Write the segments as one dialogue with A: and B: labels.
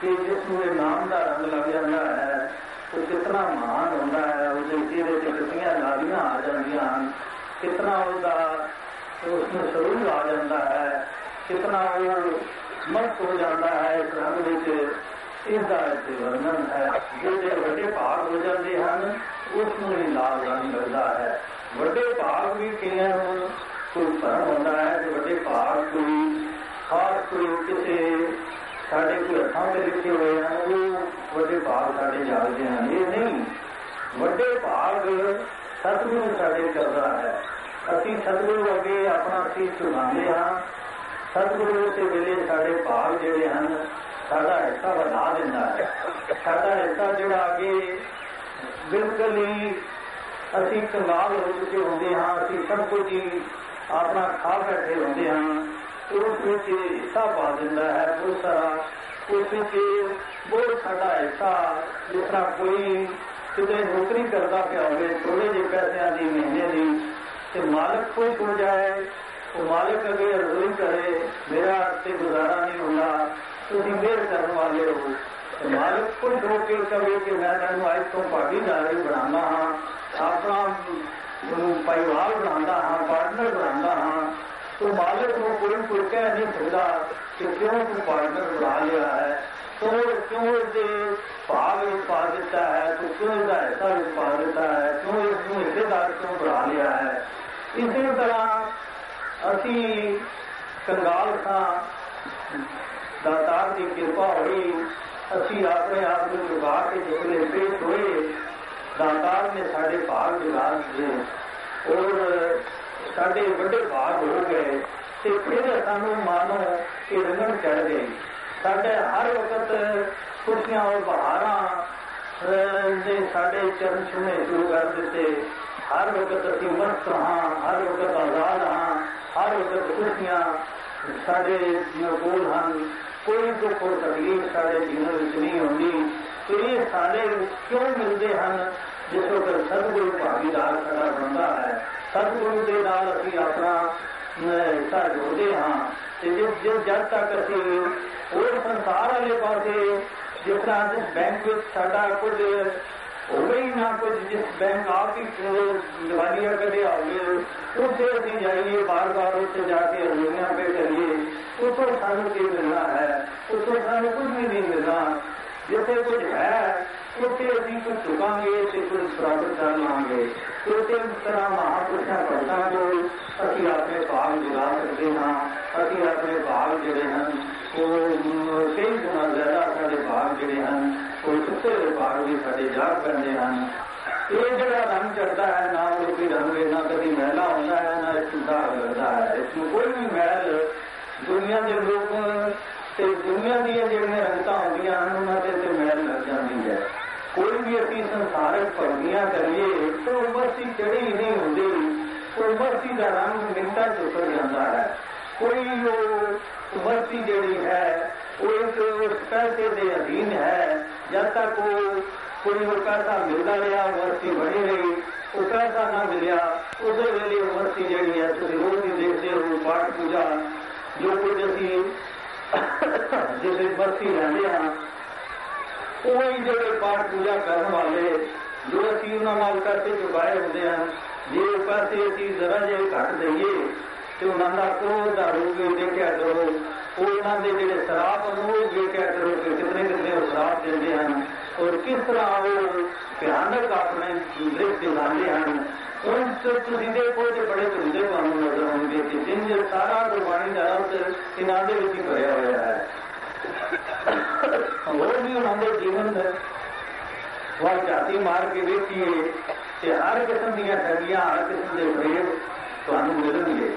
A: ਕਿ ਜਿਸ ਨੂੰ ਇਹ ਨਾਮ ਦਾ ਰੰਗ ਲੱਗ ਜਾਂਦਾ ਹੈ, ਉਹ ਕਿਤਨਾ ਮਹਾਨ ਹੁੰਦਾ ਹੈ ਉਹਦੇ ਚਿਹਰੇ ਤੇ ਕਿਤਨੀਆਂ ਲਾਲੀਆਂ ਆ ਜਾਂਦੀਆਂ ਹਨ, ਕਿਤਨਾ ਉਹਦਾ ਉਸ ਨੂੰ ਸਰੂਰ ਆ ਜਾਂਦਾ ਹੈ, ਕਿਤਨਾ ਉਹ ਮਸਤ ਹੋ ਜਾਂਦਾ ਹੈ ਇਸ ਰੰਗ ਵਿੱਚ ਇਸ ਦਾ ਇੱਥੇ ਵਰਣਨ ਹੈ। ਜਿਹੜੇ ਵੱਡੇ ਭਾਗ ਹੋ ਜਾਂਦੇ ਹਨ ਉਸ ਨੂੰ ਹੀ ਲਾਲ ਰੰਗ ਮਿਲਦਾ ਹੈ। ਵੱਡੇ ਭਾਗ ਵੀ ਕਈਆਂ ਨੂੰ ਕੋਈ ਭਰਮ ਹੁੰਦਾ ਹੈ ਕਿ ਵੱਡੇ ਭਾਗ ਕੋਈ ਖਾਸ ਕੋਈ ਕਿਸੇ ਸਾਡੇ ਕੋਈ ਹੱਥਾਂ ਦੇ ਲਿਖੇ ਹੋਏ ਹਨ ਉਹ ਵੱਡੇ ਭਾਗ ਸਾਡੇ ਜਾਗਦੇ ਹਨ ਇਹ ਨਹੀਂ, ਵੱਡੇ ਭਾਗ ਸਤਿਗੁਰੂ ਸਾਡੇ ਕਰਦਾ ਹੈ। ਅਸੀਂ ਸਤਿਗੁਰੂ ਅੱਗੇ ਆਪਣਾ ਸੀਸ ਝੁਕਾਉਂਦੇ ਹਾਂ ਸਤਿਗੁਰੂ ਦੇ ਵੇਲੇ ਸਾਡੇ ਭਾਗ ਜਿਹੜੇ ਹਨ, ਸਾਡਾ ਹਿੱਸਾ ਵਧਾ ਦਿੰਦਾ ਹੈ। ਸਾਡਾ ਹਿੱਸਾ ਜਿਹੜਾ ਅੱਗੇ ਬਿਲਕੁਲ ਹੀ ਅਸੀਂ ਕੰਗਾਲ ਹੋ ਚੁੱਕੇ ਹੁੰਦੇ ਹਾਂ, ਅਸੀਂ ਸਭ ਕੁਝ ਹੀ ਆਪਣਾ ਖਾ ਬੈਠੇ ਹੁੰਦੇ ਹਾਂ। ਉਸ ਵਿੱਚ ਹਿੱਸਾ ਪਾ ਦਿੰਦਾ ਹੈ ਬਹੁਤ ਸਾਰਾ ਉਸ ਵਿੱਚ ਬਹੁਤ ਸਾਡਾ ਹਿੱਸਾ ਜਿਸ ਤਰ੍ਹਾਂ ਕੋਈ ਕਿਤੇ ਨੌਕਰੀ ਕਰਦਾ ਪਿਆ ਹੋਵੇ ਥੋੜੇ ਜਿਹੇ ਪੈਸਿਆਂ ਦੀ ਮਹੀਨੇ ਦੀ ਤੇ ਮਾਲਕ ਕੋਈ ਹੋ ਜਾਏ ਉਹ ਮਾਲਕ ਅਗੇ ਅਰਜ਼ੀ ਕਰੇ ਮੇਰਾ ਤੇ ਗੁਜ਼ਾਰਾ ਨਹੀਂ ਹੁੰਦਾ ਤੁਸੀਂ ਮਿਹਰ ਕਰਨ ਵਾਲੇ ਹੋ ਤੇ ਮਾਲਕ ਕੋਈ ਹੋ ਕੇ ਕਵੇ ਕਿ ਮੈਂ ਤੁਹਾਨੂੰ ਅੱਜ ਤੋਂ ਭਾਗੀਦਾਰੀ ਬਣਾਉਣਾ ਹਾਂ ਆਪਣਾ ਪਰਿਵਾਰ ਬਣਾਉਂਦਾ ਹਾਂ ਪਾਰਟਨਰ ਬਣਾਉਂਦਾ ਹਾਂ तो मालिक को कोई कह नहीं सकता, कि क्यों तू पार्टनर बना लिया है? तो क्यों इसे भाग पा देता है? तो क्यों इसका ऐसा पा देता है? क्यों इसमें हिस्सेदार क्यों बना लिया है? इसी तरह असी कंगाल था। की कृपा हुई। असी अपने आप को जुगा के जिसने पेश हुए दातार ने साढ़े भाग जुगा दिए। और ਸਾਡੇ ਵੱਡੇ ਭਾਗ ਹੋ ਗਏ ਤੇ ਫਿਰ ਸਾਨੂੰ ਮਾਨੋ ਕਿ ਰੰਗਣ ਚੜ ਗਈ ਸਾਡੇ ਹਰ ਵਕਤ ਖੁਸ਼ੀਆਂ ਔਰ ਬਹਾਰਾਂ ਦੇ ਸਾਡੇ ਚਰਨ ਛੂਹਣੇ ਸ਼ੁਰੂ ਕਰ ਦਿੱਤੇ ਹਰ ਵਕਤ ਅਸੀਂ ਮਸਤ ਹਾਂ ਹਰ ਵਕਤ ਆਜ਼ਾਦ ਹਾਂ ਹਰ ਵਕਤ ਖੁਸ਼ੀਆਂ ਸਾਡੇ ਕੋਲ ਹਨ ਕੋਈ ਦੁੱਖ ਔਰ ਤਕਲੀਫ ਸਾਡੇ ਜੀਵਨ ਵਿੱਚ ਨਹੀਂ ਹੁੰਦੀ ਤੇ ਇਹ ਸਾਡੇ ਕਿਉਂ ਮਿਲਦੇ ਹਨ ਜਿਸ ਵਕਤ ਸਤਿਗੁਰੂ ਭਾਗੀਦਾਰ ਸਾਡਾ ਬਣਦਾ ਹੈ ਸਤਿਗੁਰੂ ਦੇ ਨਾਲ ਅਸੀਂ ਆਪਣਾ ਹਿੱਸਾ ਜੋੜਦੇ ਹਾਂ ਤੇ ਜਿਸ ਜਿਸ ਜਦ ਤੱਕ ਅਸੀਂ ਹੋਰ ਸੰਸਾਰ ਵਾਲੇ ਪਾਸੇ ਜਿਸ ਤਰ੍ਹਾਂ ਜਿਸ ਬੈਂਕ ਵਿੱਚ ਸਾਡਾ ਕੁਝ ਹੋਵੇ ਹੀ ਨਾ ਕੁਝ ਜਿਸ ਬੈਂਕ ਆਪ ਹੀ ਦਿਵਾਲੀਆ ਕਦੇ ਆਵੇ ਉੱਥੇ ਅਸੀਂ ਜਾਈਏ ਬਾਰ-ਬਾਰ ਉੱਥੇ ਜਾ ਕੇ ਰੋਈਆਂ ਪੇ ਕਰੀਏ ਉੱਥੋਂ ਸਾਨੂੰ ਕੀ ਮਿਲਣਾ ਹੈ ਉੱਥੋਂ ਸਾਨੂੰ ਕੁਝ ਵੀ ਨਹੀਂ ਮਿਲਣਾ ਜਿੱਥੇ ਕੁਝ ਹੈ ਉੱਥੇ ਅਸੀਂ ਕੁਝ ਚੁਕਾਂਗੇ ਤੇ ਕੁਝ ਪ੍ਰਾਪਤ ਕਰ ਲਾਂਗੇ ਉਸੇ ਤਰ੍ਹਾਂ ਮਹਾਪੁਰਸ਼ਾਂ ਭਗਤਾਂ ਕੋਲ ਅਸੀਂ ਆਪਣੇ ਭਾਗ ਜੁਗਾ ਸਕਦੇ ਹਾਂ, ਅਸੀਂ ਆਪਣੇ ਭਾਗ ਜਿਹੜੇ ਹਨ, ਉਹ ਕਈ ਗੁਣਾ ਜ਼ਿਆਦਾ ਸਾਡੇ ਭਾਗ ਜਿਹੜੇ ਹਨ, ਉਹ ਸੁੱਤੇ ਹੋਏ ਭਾਗ ਵੀ ਸਾਡੇ ਜਾਗ ਪੈਂਦੇ ਹਨ। ਇਹ ਜਿਹੜਾ ਰੰਗ ਚੜਦਾ ਹੈ, ਨਾ ਉਹ ਕੋਈ ਰੰਗ ਨਾ ਕਦੀ ਮਹਿਲਾ ਹੁੰਦਾ ਹੈ, ਨਾ ਇਸ ਦਾ ਲੱਗਦਾ ਹੈ। ਇਸ ਨੂੰ ਕੋਈ ਵੀ ਮਹਿਲ ਦੁਨੀਆ ਦੇ ਲੋਕ ਤੇ ਦੁਨੀਆ ਦੀਆਂ ਜਿਹੜੀਆਂ ਰੰਗਤਾਂ ਹੁੰਦੀਆਂ ਹਨ, ਉਹਨਾਂ ਤੇ ਤੇ ਮਹਿਲ ਲੱਗ ਜਾਂਦੀ ਹੈ भी अपनी संसारक करनिया करिए तो उम्र सी चढ़ी नहीं होती तो उम्र सी का रंग मिनटा चुकर जाता है। कोई जो उम्र सी जड़ी है, वो एक पैसे के अधीन है। जब तक वो कोई वो पैसा मिलता रहा, उम्र सी बनी रही वो पैसा ना मिलिया, उस वे उम्र सी जड़ी है। तो तुम रोज ही देखते हो पाठ पूजा, जो कुछ अभी जिस उम्र सी रहते हैं ਉਹ ਹੀ ਜਿਹੜੇ ਪਾਠ ਪੂਜਾ ਕਰਨ ਵਾਲੇ ਜੋ ਅਸੀਂ ਉਹਨਾਂ ਨਾਲ ਪੈਸੇ ਚੁਕਾਏ ਹੁੰਦੇ ਹਨ ਜੇ ਉਹ ਪੈਸੇ ਅਸੀਂ ਜ਼ਰਾ ਜਿਹੇ ਘੱਟ ਦਈਏ ਤੇ ਉਹਨਾਂ ਦਾ ਕੋਲ ਦਾ ਰੂਪ ਵੀ ਦੇਖਿਆ ਕਰੋ ਉਹ ਉਹਨਾਂ ਦੇ ਜਿਹੜੇ ਸ਼ਰਾਬ ਨੂੰ ਦੇਖਿਆ ਕਰੋ ਕਿ ਕਿਤਨੇ ਕਿਤਨੇ ਉਹ ਸ਼ਰਾਬ ਦਿੰਦੇ ਹਨ ਔਰ ਕਿਸ ਤਰ੍ਹਾਂ ਉਹ ਭਿਆਨਕ ਆਪਣੇ ਦ੍ਰਿਸ਼ ਦਿਖਾਉਂਦੇ ਹਨ ਉਹਨਾਂ ਤੋਂ ਤੁਸੀਂ ਦੇਖੋ ਤੇ ਬੜੇ ਧੁੰਦੇ ਤੁਹਾਨੂੰ ਨਜ਼ਰ ਆਉਣਗੇ ਕਿ ਜਿੰਨ ਜੇ ਸਾਰਾ ਗੁਰਬਾਣੀ ਦਾ ਅਰਥ ਇਹਨਾਂ ਦੇ ਵਿੱਚ ਹੀ ਭਰਿਆ ਹੋਇਆ ਹੈ ਹੋਰ ਵੀ ਉਹਨਾਂ ਦੇ ਜੀਵਨ ਦਾ ਵਾਹ ਜਾਤੀ ਮਾਰ ਕੇ ਵੇਖੀਏ ਤੇ ਹਰ ਕਿਸਮ ਦੀਆਂ ਠੱਗੀਆਂ ਹਰ ਕਿਸਮ ਦੇ ਫਰੇਬ ਤੁਹਾਨੂੰ ਮਿਲਣਗੇ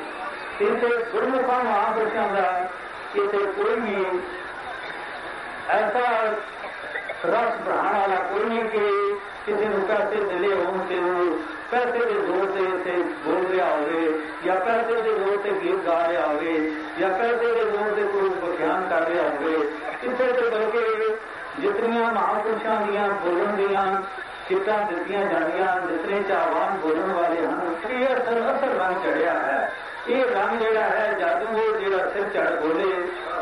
A: ਇਸੇ ਗੁਰਮੁਖਾਂ ਮਹਾਂਪੁਰਸ਼ਾਂ ਦਾ ਇਸੇ ਕੋਈ ਵੀ ਐਸਾ ਰਸ ਬਹਾਣ ਵਾਲਾ ਕੋਈ ਨਹੀਂ ਕਿ ਕਿਸੇ ਨੂੰ ਪੈਸੇ ਦਿਲੇ ਹੋਣ ਤੇ ਉਹ ਪੈਸੇ ਦੇ ਜ਼ੋਰ पुत्रियाँ महापुरुषों दिया बोलन दिया चिट्टा दिखिया जानिया जितने चावान बोलन वाले हैं ये असल असल रंग चढ़िया है। ये रंग जड़ा है जादू वो जड़ा सिर चढ़ बोले,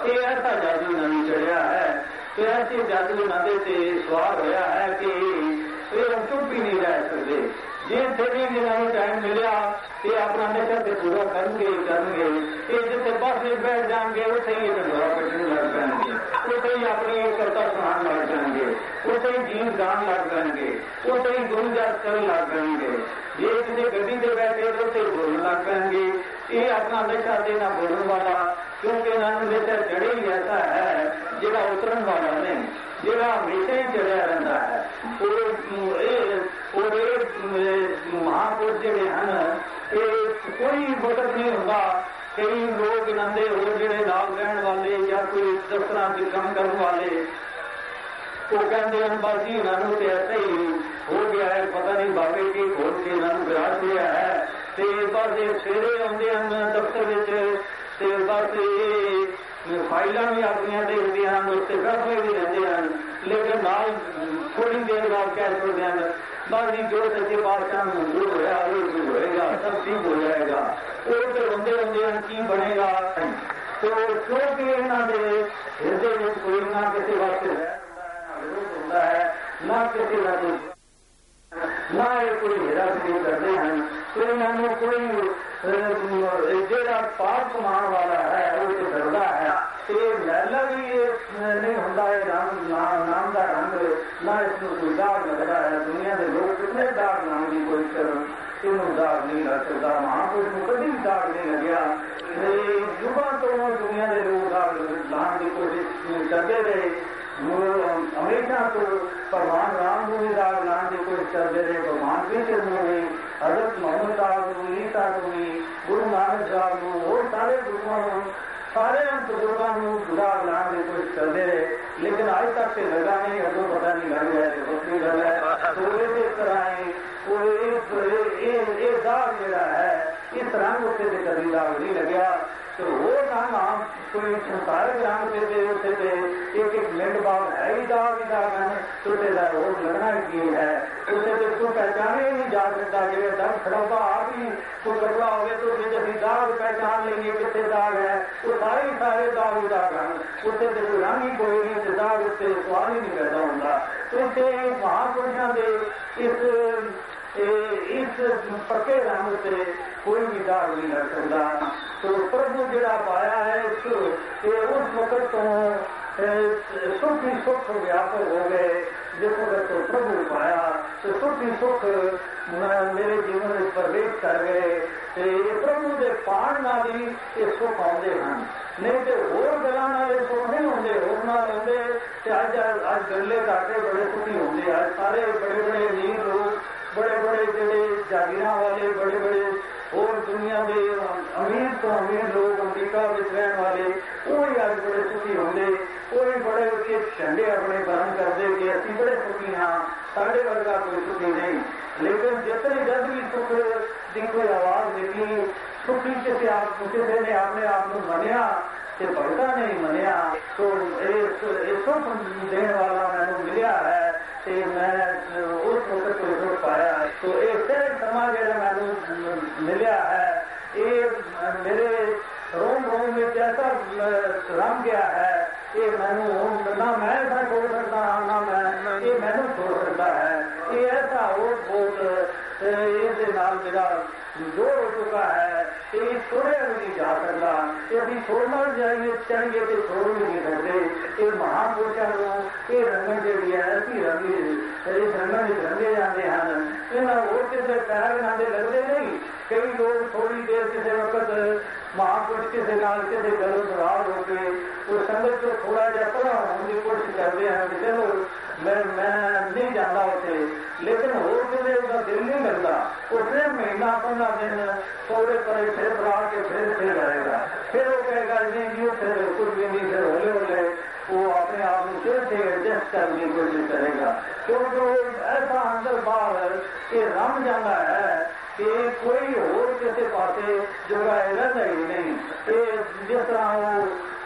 A: ये ऐसा जादू नहीं चढ़िया है। तो ऐसे जादू नाते से स्वाद होया है कि ये हम चुप भी नहीं रह सकते ਜੇ ਤੇਰੀ ਜਿਹਨਾਂ ਨੂੰ ਟਾਈਮ ਮਿਲਿਆ ਤੇ ਆਪਣਾ ਨਸ਼ਾ ਤੇ ਪੂਰਾ ਕਰਨਗੇ ਕਰਨਗੇ ਇਹ ਜਿੱਥੇ ਬਸ ਵਿੱਚ ਬੈਠ ਜਾਣਗੇ ਉੱਥੇ ਹੀ ਢੰਗਰਾ ਕੱਢਣ ਲੱਗ ਪੈਣਗੇ ਉੱਥੇ ਹੀ ਆਪਣੀ ਕਰਤਾ ਸੁਣਾਉਣ ਲੱਗ ਜਾਣਗੇ ਉੱਥੇ ਹੀ ਗੀਤ ਗਾਣ ਲੱਗ ਪੈਣਗੇ ਉੱਥੇ ਹੀ ਗੁੰਜਾਇਸ਼ ਕਰਨ ਲੱਗ ਪੈਣਗੇ ਜੇ ਕਿਸੇ ਗੱਡੀ ਤੇ ਬੈਠੇ ਤਾਂ ਉੱਥੇ ਬੋਲਣ ਲੱਗ ਪੈਣਗੇ ਇਹ ਆਪਣਾ ਨਸ਼ਾ ਦੇ ਨਾਲ ਬੋਲਣ ਵਾਲਾ ਕਿਉਂਕਿ ਇਹਨਾਂ ਨੂੰ ਨਸ਼ਾ ਚੜੇ ਹੀ ਐਸਾ ਹੈ ਜਿਹੜਾ ਉਤਰਨ ਵਾਲਾ ਨਹੀਂ ਜਿਹੜਾ ਹਮੇਸ਼ਾ ਹੀ ਚੜਿਆ ਰਹਿੰਦਾ ਹੈ ਉਹ ਇਹ पूरे महापुरुष जोड़े हैं ये कोई मदद नहीं होगा कई लोग इन्होंने और जोड़े नाल रहने वाले या कोई दफ्तर के काम करने वाले वो कहते हैं बस जी इन्होंने तो ऐसा ही हो गया है पता नहीं बाबे की खोज से इन्होंने विराट हुआ है तो बस सवेरे आते हैं दफ्तर तो बस फाइलों भी अपनी देखते हैं उससे फैसले भी लेते हैं लेकिन नाल थोड़ी देर बाद कह सकते हैं बाकी जो सके पातशाह मंजूर होया वो चीज़ होएगा सब ठीक हो जाएगा। वो तो बंदे बंदे की बनेगा। तो जो क्योंकि इन्होंने हृदय में कोई ना किसी वक्त है ना किसी का ना ये कोई हेरा फेरी करते हैं। तो इन्होंने कोई जरा पाप कमाने वाला है, वो तो डरता है। ਜਿਹੜਾ ਪਾਪ ਕਮਾਉਣ ਵਾਲਾ ਹੈ ਉਹ ਤੇ ਡਰਦਾ ਹੈ ਤੇ ਮਹਿਲਾ ਵੀ ਨਹੀਂ ਹੁੰਦਾ ਹੈ ਨਾਮ ਨਾਮ ਦਾ ਰੰਗ ਨਾ ਇਸ ਨੂੰ ਕੋਈ ਦਾਗ ਲੱਗਦਾ ਹੈ ਦੁਨੀਆ ਦੇ ਲੋਕ ਕਿੰਨੇ ਦਾਗ ਨਾਮ ਦੀ ਕੋਈ ਕਰਨ ਇਹਨੂੰ ਦਾਗ ਨਹੀਂ ਲੱਗ ਸਕਦਾ ਮਹਾਂਪੁਰਸ਼ ਨੂੰ ਕਦੀ ਦਾਗ ਨਹੀਂ ਲੱਗਿਆ ਤੇ ਯੁਗਾਂ ਤੋਂ ਦੁਨੀਆ ਦੇ ਲੋਕ ਦਾਗ ਲਾਉਣ ਦੀ ਕੋਸ਼ਿਸ਼ ਕਰਦੇ ਰਹੇ हमेशा तो भगवान राम को भी दाग लाने की कोशिश करते रहे भगवान कृष्ण को भी हजरत मोहम्मद साहब को ईसा को भी गुरु नानक साहब को और सारे गुरुओं सारे बुज़ुर्गों में दाग बनाने की कोशिश करते रहे। लेकिन आज तक से लगा नहीं अगो पता नहीं लग गया तो लग गल है। तो इस तरह ये दाग जरा है। इस रंग उत्ते कभी दाग नहीं लग्या तो वो रंग आम कोई संसारिक रंग से दे, उसे दे। एक एक मिनट बाद है ही दाग ही दाग है। तुझे का रोग लगना की है? उसे तो तू पहचाने ही नहीं जा सकता जो दम खड़ौता आप ही कोई कपड़ा हो तो फिर जब दाग पहचान लेंगे कितने दाग है। वो सारे ही सारे दाग ही दाग हैं। उसे तो कोई रंग ही कोई नहीं तो दाग उससे सवाल ही नहीं पैदा होता। तो इसे महापुरुषों के इस ਇਸ ਪੱਕੇ ਰੰਗ ਤੇ ਕੋਈ ਵੀ ਦਾਗ ਨਹੀਂ ਲੱਗ ਸਕਦਾ ਤੋ ਪ੍ਰਭੂ ਜਿਹੜਾ ਪਾਇਆ ਹੈ ਇਸ ਤੇ ਉਸ ਵਕਤ ਤੋਂ ਸੁਖ ਹੀ ਸੁਖ ਵਿਆਪਕ ਹੋ ਗਏ ਜਿਸ ਵਕਤ ਤੋਂ ਪ੍ਰਭੂ ਪਾਇਆ ਤੇ ਸੁਖ ਹੀ ਸੁਖ ਮੇਰੇ ਜੀਵਨ ਵਿੱਚ ਪ੍ਰਵੇਸ਼ ਕਰ ਗਏ ਤੇ ਪ੍ਰਭੂ ਦੇ ਪਾਣ ਨਾਲ ਹੀ ਇਹ ਸੁਖ ਆਉਂਦੇ ਹਨ ਨਹੀਂ ਤੇ ਹੋਰ ਗੱਲਾਂ ਨਾਲ ਇਹ ਸੁਖ ਨਹੀਂ ਹੁੰਦੇ ਹੋਰ ਨਾਲ ਹੁੰਦੇ ਤੇ ਅੱਜ ਅੱਜ ਗੱਲੇ ਘਾਟੇ ਬੜੇ ਸੁਖੀ ਹੁੰਦੇ ਆ ਸਾਰੇ ਬੜੇ ਬੜੇ ਅਮੀਰ ਲੋਕ बड़े बड़े जड़े जागीरा वाले बड़े बड़े और दुनिया के अमीर तो अमीर लोग, अमरीका में रहने वाले ही बड़े सुखी होंगे, कोई बड़े उसके झंडे अपने बहन करते कि असं बड़े सुखी हाँ साढ़े वर्गा कोई सुखी नहीं। लेकिन जितने जब भी सुख की कोई आवाज़ तो पीछे से आप पूछे थे आपने आपने मनिया से बढ़ता नहीं मनिया। तो ऐसो तो देने वाला मैं मिला है मैं उस वक्त को रोक पाया। तो ऐसे समाज मैं मिला है। ये मेरे रोम रोम में जैसा रंग गया है ये मैनू ना मैं ऐसा बोल सकता हाँ ना मैं, ये मैनू छोड़ सकता है। ये ऐसा हो, बोल इस मेरा ਬਹੁਤ ਹੋ ਚੁੱਕਾ ਹੈ ਇਹ ਛੋੜਿਆ ਨਹੀਂ ਜਾ ਸਕਦਾ ਇਹ ਅਸੀਂ ਛੋੜਨਾ ਜਾਈਏ ਚਾਹੀਏ ਤੇ ਛੋੜ ਨਹੀਂ ਸਕਦੇ ਇਹ ਮਹਾਪੁਰਸ਼ਾਂ ਨੂੰ ਇਹ ਰੰਗਣ ਜਿਹੜੀ ਹੈ ਅਸੀਂ ਰੰਗੀ ਇਹ ਰੰਗਾਂ ਦੇ ਰੰਗੇ ਜਾਂਦੇ ਹਨ ਇਹਨਾਂ ਹੋਰ ਕਿਸੇ ਪੈਰ ਨਾਲ ਦੇ ਲੱਗਦੇ ਨਹੀਂ ਕਈ ਲੋਕ ਥੋੜੀ ਦੇਰ ਕਿਸੇ ਵਕਤ ਮਹਾਪੁਰਸ਼ ਕਿਸੇ ਨਾਲ ਕਿਸੇ ਗੱਲ ਸਵਾਲ ਹੋ ਕੇ ਉਹ ਸੰਗਤ ਤੋਂ ਥੋੜਾ ਜਿਹਾ ਪਰਾਂ ਹੋਣ ਦੀ ਕੋਸ਼ਿਸ਼ ਕਰਦੇ ਹਨ ਕਿ ਚਲੋ मैं मैं नहीं जाता उसे। लेकिन हो गए उसका दिल नहीं लगता उसे महीना पंद्रह दिन थोड़े पर फिर बढ़ा के फिर फिर रहेगा फिर वो कहेगा, नहीं जी फिर कुछ भी नहीं, फिर होले होले। वो अपने आप में फिर से एडजस्ट करने की कोशिश करेगा। क्योंकि वो ऐसा अंदर बाहर ये रम जाना है कि कोई और किसी पासे जो है ही नहीं जिस तरह वो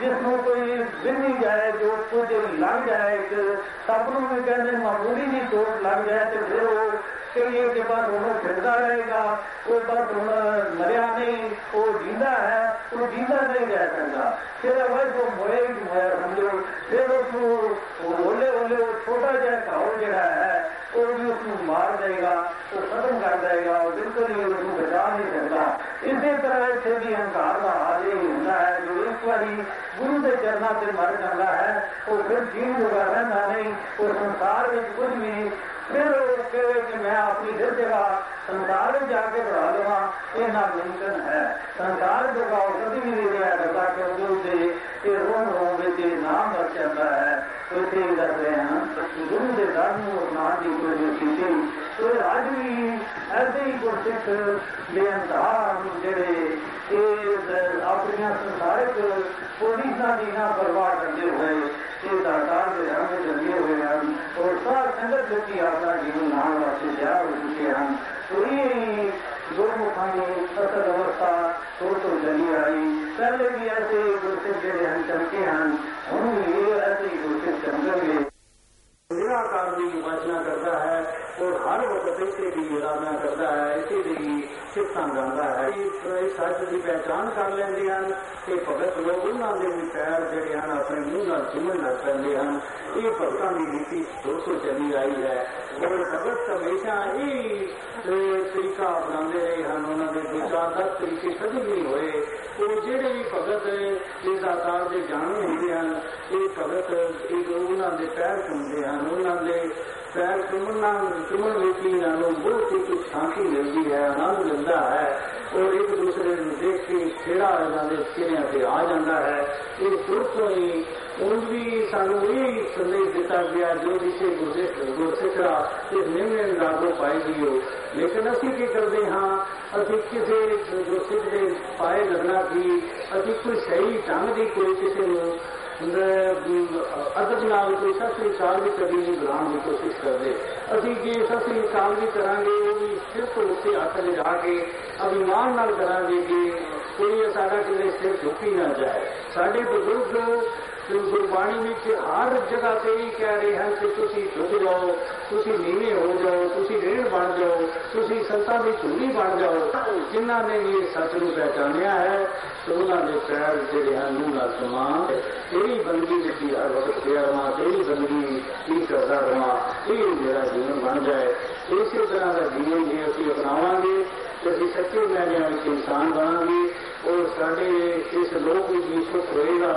A: जिसमें कोई दिन ही जाए, जो कुछ लग जाए सपनों में कहने मामूली जी चोट लग जाए तो फिर वो चाहिए के बाद उन्हें फिरता रहेगा। वो बस उन्हें मरिया नहीं, वो जीना है, वो जीना नहीं रह सकता। फिर अगर वो मोए मोया समझो। फिर उसको ओले ओले, वो छोटा जहा घाव जरा है, वो भी उसको मार देगा, वो खत्म कर देगा और बिल्कुल ही उसको बचा नहीं सकता। इसी तरह से भी अहंकार का हाल ही होना है, जो एक बार ਗੁਰੂ ਦੇ ਚਰਨਾਂ ਤੇ ਮਰ ਜਾਂਦਾ ਹੈ ਉਹ ਫਿਰ ਜੀਵ ਜੁਗਾ ਰਹਿੰਦਾ ਨਹੀਂ ਉਹ ਸੰਸਾਰ ਵਿੱਚ ਕੁਝ ਵੀ ਫਿਰ ਉਹ ਕਹੇ ਕਿ ਮੈਂ ਆਪਣੀ ਫਿਰ ਜਗ੍ਹਾ ਸੰਸਾਰ ਵਿੱਚ ਜਾ ਕੇ ਬਣਾ ਲਵਾਂ ਇਹ ਨਾ ਮੁਮਕਿਨ ਹੈ ਸੰਸਾਰ ਜਗ੍ਹਾ ਉਹ ਕਦੀ ਵੀ ਨਹੀਂ ਰਿਹਾ ਕਰਦਾ ਕਿਉਂਕਿ ਉਹਦੇ ਇਹ ਰੋਣ ਰੋਣ ਵਿੱਚ ਨਾਮ ਵਰ ਜਾਂਦਾ ਹੈ ਉਸੇ ਹੀ ਦੱਸ ਰਹੇ ਹਾਂ ਗੁਰੂ ਦੇ ਦਰ ਨੂੰ ਅਪਨਾਉਣ ਦੀ ਕੋਸ਼ਿਸ਼ ਕੀਤੀ ਤੇ ਅੱਜ ਵੀ ਐਸੇ ਹੀ ਗੁਰਸਿੱਖ ਬੇਅੰਤਾਰ ਜਿਹੜੇ कि अपने की ना परवाह करते हुए के रंग हुए हैं और सार संगत आपका जीवन नाम वास्ते तैयार हो चुके हैं तो ये गुरमुखा अवस्था तो तो चली आई पहले भी ऐसे गुरसिप जेडे हम हैं। हम ये ऐसे गुरसिप चमकेंगे निराकार की उपासना करता है। और हर वक्त तरीके की आराधना करता है, इसे की सिफतां गाता है। सच की पहचान कर लेंगे हैं भगत लोग उन्होंने भी पैर जोड़े हैं, अपने मुँह न लग पेंगे हैं। ये भगतों की रीति दो सौ चली आई है। और भगत हमेशा यही तरीका अपनाते रहे हैं उन्होंने विचार तरीके कभी नहीं हुए और जेडे भी भगत इस आकार के जाने होंगे ਇਹ ਭਗਤ ਇਹ ਉਹਨਾਂ ਦੇ ਪੈਰ ਚੁੰਮਦੇ ਹਨ ਉਹਨਾਂ ਦੇ ਪੈਰ ਚੁੰਮਣ ਨਾਲ ਚੁੰਮਣ ਵਿੱਚ ਹੀ ਇਹਨਾਂ ਨੂੰ ਬਹੁਤ ਹੀ ਸ਼ਾਂਤੀ ਮਿਲਦੀ ਹੈ ਆਨੰਦ ਮਿਲਦਾ ਹੈ ਔਰ ਇੱਕ ਦੂਸਰੇ ਨੂੰ ਦੇਖ ਕੇ ਖੇੜਾ ਇਹਨਾਂ ਦੇ ਚਿਹਰਿਆਂ ਤੇ ਆ ਜਾਂਦਾ ਹੈ ਇਹ ਸੁਰਤੋਂ ਹੀ ਉਹ ਵੀ ਸਾਨੂੰ ਇਹ ਸੰਦੇਸ਼ ਦਿੱਤਾ ਗਿਆ ਜੋ ਵਿਸ਼ੇ ਗੁਰਸਿੱਖ ਗੁਰਸਿੱਖਾ ਇਸ ਨਿਮਨ ਲਾਗੂ ਪਾਏਗੀ ਹੋ ਲੇਕਿਨ ਅਸੀਂ ਕੀ ਕਰਦੇ ਹਾਂ ਅਸੀਂ ਕਿਸੇ ਗੁਰਸਿੱਖ ਦੇ ਪਾਏ ਲੱਗਣਾ ਕਿ ਅਸੀਂ ਕੋਈ ਸਹੀ ਢੰਗ ਦੀ ਕੋਈ ਕਿਸੇ ਨੂੰ ਅਦਬ ਨਾਲ ਕੋਈ ਸਸਰੀ ਕਾਲ ਵੀ ਕਦੀ ਨਹੀਂ ਬੁਲਾਉਣ ਦੀ ਕੋਸ਼ਿਸ਼ ਕਰਦੇ ਅਸੀਂ ਜੇ ਸਸਰੀ ਕਾਲ ਵੀ ਕਰਾਂਗੇ ਉਹ ਵੀ ਸਿਰਫ ਉੱਤੇ ਹੱਥ ਲਿਜਾ ਕੇ ਅਭਿਮਾਨ ਨਾਲ ਕਰਾਂਗੇ ਕਿ ਕੋਈ ਸਾਡਾ ਕਿਤੇ ਸਿਰ ਝੁਕੀ ਨਾ ਜਾਏ ਸਾਡੇ ਬਜ਼ੁਰਗ ਗੁਰਬਾਣੀ ਵਿੱਚ ਹਰ ਜਗ੍ਹਾ ਤੇ ਹੀ ਕਹਿ ਰਹੇ ਹਨ ਕਿ ਤੁਸੀਂ ਝੁਕ ਜਾਓ ਤੁਸੀਂ ਨੀਵੇਂ ਹੋ ਜਾਓ ਤੁਸੀਂ ਰੇਣ ਬਣ ਜਾਓ ਤੁਸੀਂ ਸੰਤਾਂ ਦੀ ਝੂਲੀ ਬਣ ਜਾਓ ਜਿਨ੍ਹਾਂ ਨੇ ਵੀ ਸੱਚ ਨੂੰ ਪਹਿਚਾਨਿਆ ਹੈ ਤੇ ਉਹਨਾਂ ਦੇ ਪੈਰ ਜਿਹੜੇ ਹਨ ਨੂੰ ਨਾਲ ਸਮਾਨ ਤੇਰੀ ਬੰਦਗੀ ਵਿੱਚ ਹੀ ਹਰ ਵਕਤ ਪਿਆ ਰਵਾਂ ਤੇਰੀ ਬੰਦਗੀ ਕੀ ਕਰਦਾ ਰਵਾਂ ਇਹ ਮੇਰਾ ਜੀਵਨ ਬਣ ਜਾਏ ਇਸੇ ਤਰ੍ਹਾਂ ਦਾ ਜੀਵਨ ਜੇ ਅਸੀਂ ਅਪਣਾਵਾਂਗੇ ਤੇ ਅਸੀਂ ਸੱਚੇ ਮੈਨਿਆਂ ਵਿੱਚ ਇਨਸਾਨ ਬਣਾਂਗੇ ਔਰ ਸਾਡੇ ਇਸ ਲੋਕ ਵਿੱਚ ਵੀ ਸੁਖ ਹੋਏਗਾ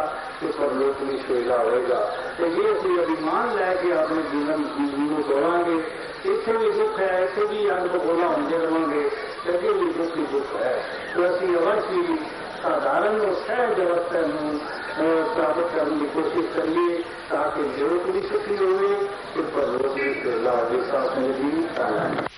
A: लोक में सुविधा होगा। तो ये कोई अभिमान लै के अपने जीवन जीवन सोवांगे इतने भी दुख है इतने भी अंग भगोला होंगे रहोंगे अगे भी दुख ही दुख है। तो असं अवश्य ही साधारण और सहज अवस्था प्राप्त करने की कोशिश करिए, ताकि ज़रूरत भी सुखी होवे पर लोग भी सुविधा होगी साथ में भी